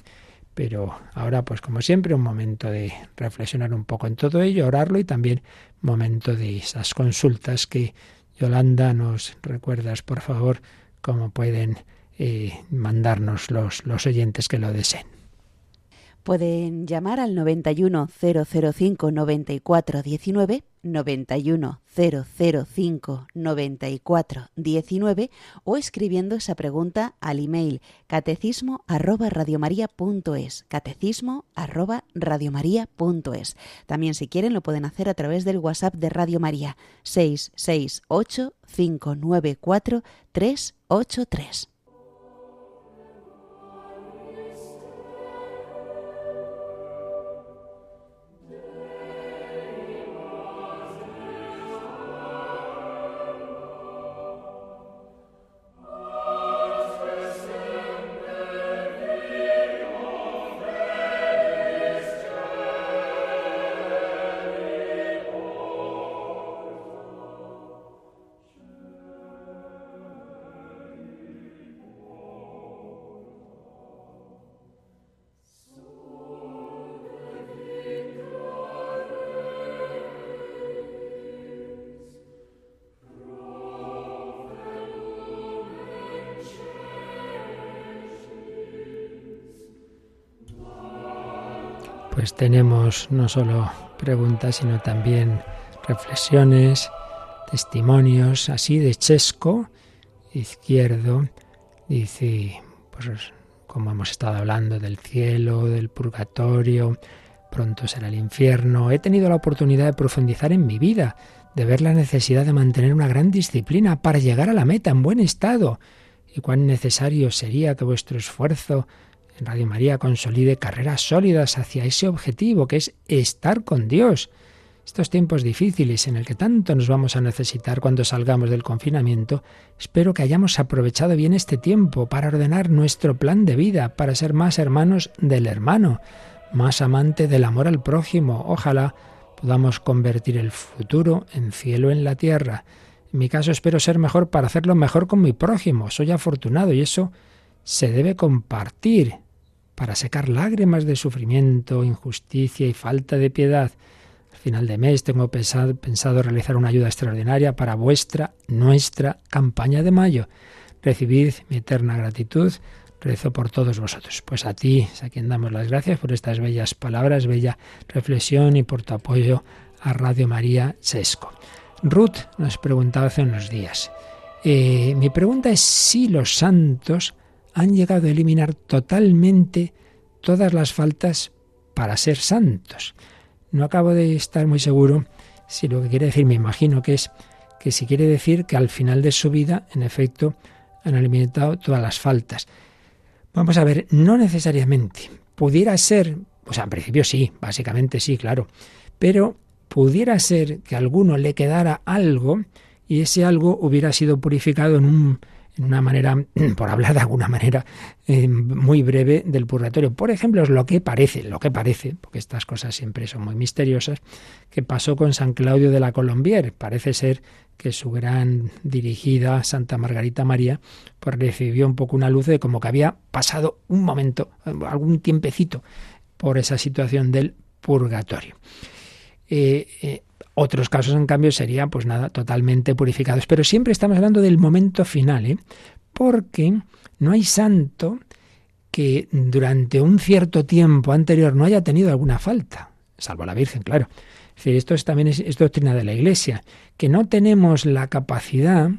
Pero ahora, pues como siempre, un momento de reflexionar un poco en todo ello, orarlo y también momento de esas consultas que Yolanda nos recuerdas, por favor, cómo pueden eh, mandarnos los, los oyentes que lo deseen. Pueden llamar al 91 005 94 19, 91 005 94 19 o escribiendo esa pregunta al email catecismo arroba radiomaria.es, catecismo arroba radiomaria.es. También si quieren lo pueden hacer a través del WhatsApp de Radio María 668 594 383. Pues tenemos no solo preguntas, sino también reflexiones, testimonios, así de Chesco, izquierdo, dice, pues como hemos estado hablando del cielo, del purgatorio, pronto será el infierno, he tenido la oportunidad de profundizar en mi vida, de ver la necesidad de mantener una gran disciplina para llegar a la meta en buen estado, y cuán necesario sería que vuestro esfuerzo Radio María consolide carreras sólidas hacia ese objetivo que es estar con Dios. Estos tiempos difíciles en el que tanto nos vamos a necesitar cuando salgamos del confinamiento, espero que hayamos aprovechado bien este tiempo para ordenar nuestro plan de vida, para ser más hermanos del hermano, más amante del amor al prójimo. Ojalá podamos convertir el futuro en cielo en la tierra. En mi caso espero ser mejor para hacerlo mejor con mi prójimo. Soy afortunado y eso se debe compartir para secar lágrimas de sufrimiento, injusticia y falta de piedad. Al final de mes tengo pensado, realizar una ayuda extraordinaria para vuestra, nuestra campaña de mayo. Recibid mi eterna gratitud. Rezo por todos vosotros. Pues a ti a quien damos las gracias por estas bellas palabras, bella reflexión y por tu apoyo a Radio María Sesco. Ruth nos preguntaba hace unos días. Eh, mi pregunta es si los santos han llegado a eliminar totalmente todas las faltas para ser santos. No acabo de estar muy seguro si lo que quiere decir, me imagino que es que si quiere decir que al final de su vida, en efecto, han eliminado todas las faltas. Vamos a ver, no necesariamente. Pudiera ser, o sea, en principio sí, básicamente sí, claro, pero pudiera ser que a alguno le quedara algo y ese algo hubiera sido purificado en un en una manera, por hablar de alguna manera eh, muy breve del purgatorio. Por ejemplo, es lo que parece, lo que parece, porque estas cosas siempre son muy misteriosas, que pasó con San Claudio de la Colombier. Parece ser que su gran dirigida, Santa Margarita María, pues recibió un poco una luz de como que había pasado un momento, algún tiempecito, por esa situación del purgatorio. Eh, eh, otros casos, en cambio, serían, pues nada, totalmente purificados. Pero siempre estamos hablando del momento final, ¿eh? porque no hay santo que durante un cierto tiempo anterior no haya tenido alguna falta, salvo la Virgen, claro. esto es, también es, doctrina de la Iglesia, que no tenemos la capacidad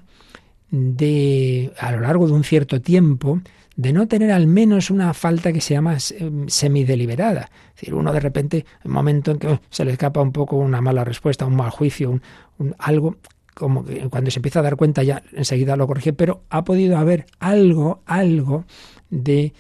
de, a lo largo de un cierto tiempo, de no tener al menos una falta que se llama em, semideliberada. Es decir, uno de repente, en momento en que se le escapa un poco una mala respuesta, un mal juicio, un, algo, como que cuando se empieza a dar cuenta ya enseguida lo corrige, pero ha podido haber algo, algo de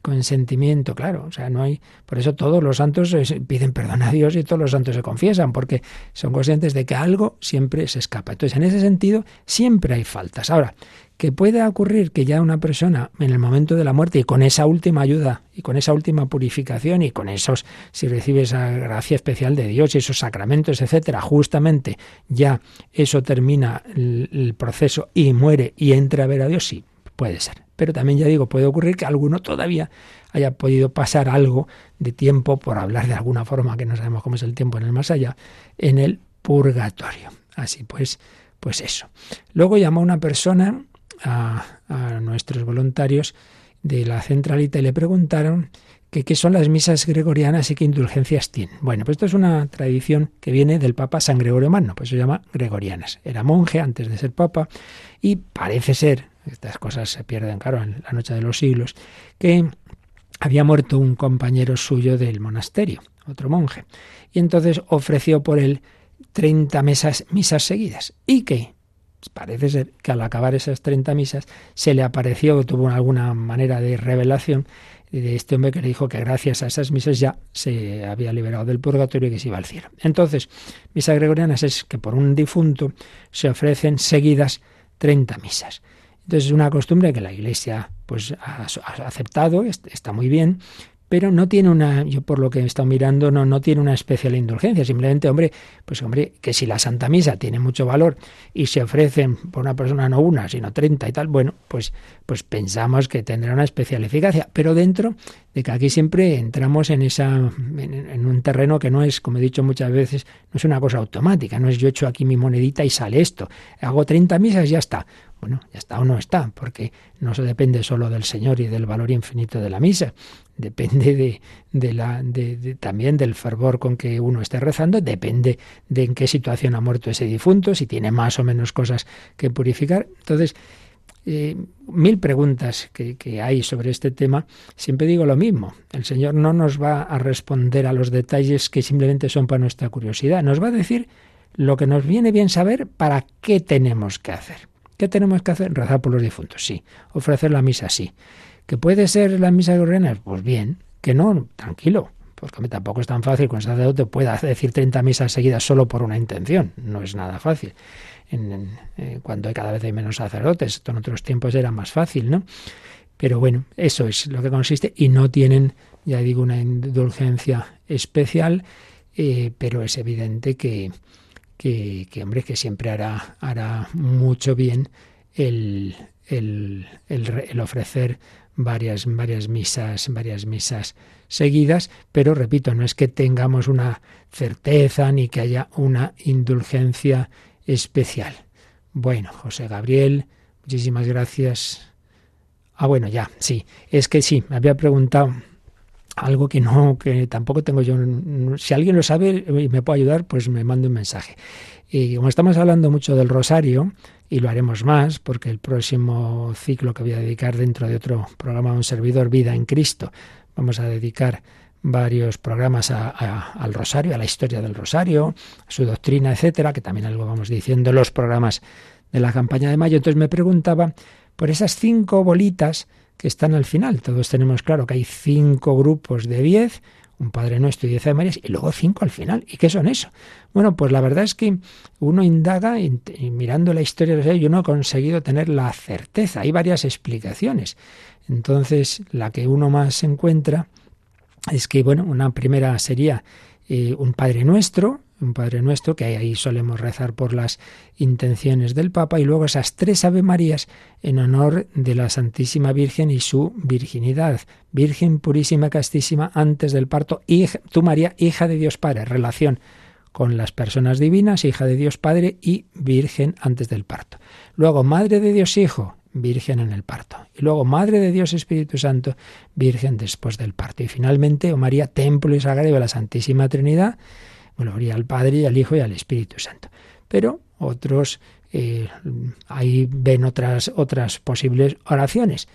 consentimiento, claro, o sea, no hay, por eso todos los santos piden perdón a Dios y todos los santos se confiesan, porque son conscientes de que algo siempre se escapa. Entonces, en ese sentido, siempre hay faltas. Ahora, que pueda ocurrir que ya una persona en el momento de la muerte y con esa última ayuda y con esa última purificación y con esos, si recibe esa gracia especial de Dios y esos sacramentos, etcétera, justamente ya eso termina el, proceso y muere y entra a ver a Dios, sí, puede ser. Pero también ya digo, puede ocurrir que alguno todavía haya podido pasar algo de tiempo, por hablar de alguna forma, que no sabemos cómo es el tiempo en el más allá, en el purgatorio. Así pues, pues eso. Luego llamó una persona a, nuestros voluntarios de la centralita y le preguntaron que qué son las misas gregorianas y qué indulgencias tienen. Bueno, pues esto es una tradición que viene del Papa San Gregorio Magno, pues se llama gregorianas. Era monje antes de ser Papa y parece ser, estas cosas se pierden, claro, en la noche de los siglos, que había muerto un compañero suyo del monasterio, otro monje, y entonces ofreció por él 30 mesas, misas seguidas. ¿Y qué? Parece ser que al acabar esas 30 misas se le apareció, tuvo alguna manera de revelación de este hombre que le dijo que gracias a esas misas ya se había liberado del purgatorio y que se iba al cielo. Entonces, misas gregorianas es que por un difunto se ofrecen seguidas 30 misas. Entonces es una costumbre que la Iglesia pues ha, aceptado, está muy bien, pero no tiene una, yo por lo que he estado mirando, no, no tiene una especial indulgencia. Simplemente, hombre, pues hombre, que si la Santa Misa tiene mucho valor y se ofrecen por una persona no una, sino treinta y tal, bueno, pues, pues pensamos que tendrá una especial eficacia. Pero dentro de que aquí siempre entramos en esa, en, un terreno que no es, como he dicho muchas veces, no es una cosa automática, no es yo echo aquí mi monedita y sale esto. Hago 30 misas y ya está. Bueno, ya está o no está, porque no se depende solo del Señor y del valor infinito de la misa, depende también del fervor con que uno esté rezando, depende de en qué situación ha muerto ese difunto, si tiene más o menos cosas que purificar. Entonces, eh, mil preguntas que, hay sobre este tema, siempre digo lo mismo. El Señor no nos va a responder a los detalles que simplemente son para nuestra curiosidad. Nos va a decir lo que nos viene bien saber para qué tenemos que hacer. ¿Qué tenemos que hacer? Rezar por los difuntos, sí. Ofrecer la misa, sí. ¿Que puede ser la misa gregoriana? Pues bien. Que no, tranquilo. Porque tampoco es tan fácil que un sacerdote pueda decir 30 misas seguidas solo por una intención. No es nada fácil. Eh, cuando hay cada vez hay menos sacerdotes, esto en otros tiempos era más fácil, ¿no? Pero bueno, eso es lo que consiste y no tienen, ya digo, una indulgencia especial, eh, pero es evidente que, que, hombre, que siempre hará, hará mucho bien el, el, el, ofrecer varias, varias misas, varias misas seguidas, pero repito, no es que tengamos una certeza ni que haya una indulgencia especial. Bueno, José Gabriel, muchísimas gracias. Ah, bueno, ya, sí, es que sí, me había preguntado algo que no, que tampoco tengo yo. Si alguien lo sabe y me puede ayudar, pues me mande un mensaje. Y como estamos hablando mucho del rosario, y lo haremos más, porque el próximo ciclo que voy a dedicar dentro de otro programa un servidor, Vida en Cristo, vamos a dedicar varios programas al rosario, a la historia del rosario, a su doctrina, etcétera, que también algo vamos diciendo en los programas de la campaña de mayo. Entonces me preguntaba por esas cinco bolitas que están al final. Todos tenemos claro que hay cinco grupos de diez, un Padre Nuestro y diez de Marías, y luego cinco al final. ¿Y qué son eso? Bueno, pues la verdad es que uno indaga y, mirando la historia de yo no he conseguido tener la certeza. Hay varias explicaciones. Entonces, la que uno más encuentra es que, bueno, una primera sería eh, un Padre Nuestro, un Padre Nuestro, que ahí solemos rezar por las intenciones del Papa, y luego esas tres Ave Marías en honor de la Santísima Virgen y su virginidad. Virgen purísima, castísima, antes del parto, y tú María, hija de Dios Padre, relación con las personas divinas, hija de Dios Padre y Virgen antes del parto. Luego, Madre de Dios Hijo, Virgen en el parto. Y luego Madre de Dios Espíritu Santo, Virgen después del parto. Y finalmente, oh María, Templo y Sagrario de la Santísima Trinidad, gloria al Padre, al Hijo y al Espíritu Santo. Pero otros eh, ahí ven otras, otras posibles oraciones.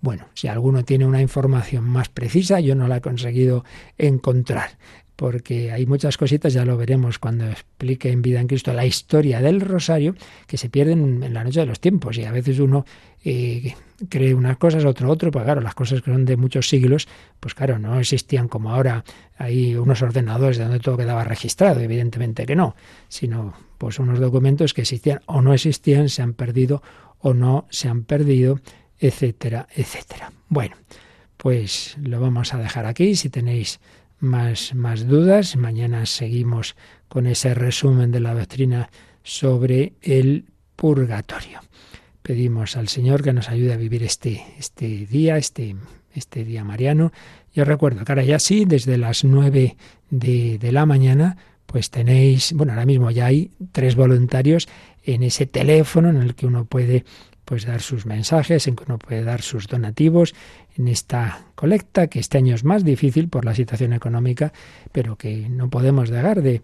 Bueno, si alguno tiene una información más precisa, yo no la he conseguido encontrar porque hay muchas cositas, ya lo veremos cuando explique en Vida en Cristo la historia del rosario, que se pierden en la noche de los tiempos y a veces uno eh, cree unas cosas, otro otro, pues claro, las cosas que son de muchos siglos, pues claro, no existían como ahora hay unos ordenadores donde todo quedaba registrado, evidentemente que no, sino pues unos documentos que existían o no existían, se han perdido o no se han perdido, etcétera, etcétera. Bueno, pues lo vamos a dejar aquí, si tenéis más, más dudas. Mañana seguimos con ese resumen de la doctrina sobre el purgatorio. Pedimos al Señor que nos ayude a vivir este, este día, este, este día mariano. Yo recuerdo que ahora ya sí, desde las nueve de, de la mañana, pues tenéis, bueno, ahora mismo ya hay tres voluntarios en ese teléfono en el que uno puede pues dar sus mensajes, en que uno puede dar sus donativos en esta colecta, que este año es más difícil por la situación económica, pero que no podemos dejar de,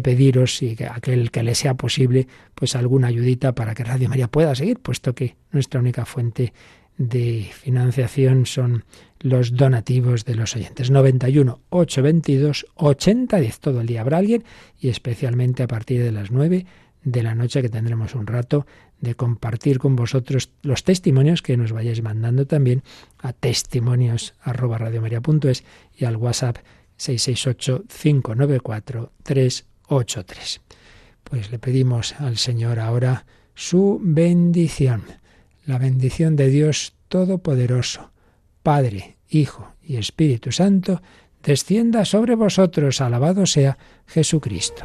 pediros y que aquel que le sea posible, pues alguna ayudita para que Radio María pueda seguir, puesto que nuestra única fuente de financiación son los donativos de los oyentes. 91 822 8010. Todo el día habrá alguien y especialmente a partir de las 9 de la noche que tendremos un rato de compartir con vosotros los testimonios que nos vayáis mandando también a testimonios y al WhatsApp 668-594-383. Pues le pedimos al Señor ahora su bendición, la bendición de Dios Todopoderoso, Padre, Hijo y Espíritu Santo, descienda sobre vosotros, alabado sea Jesucristo.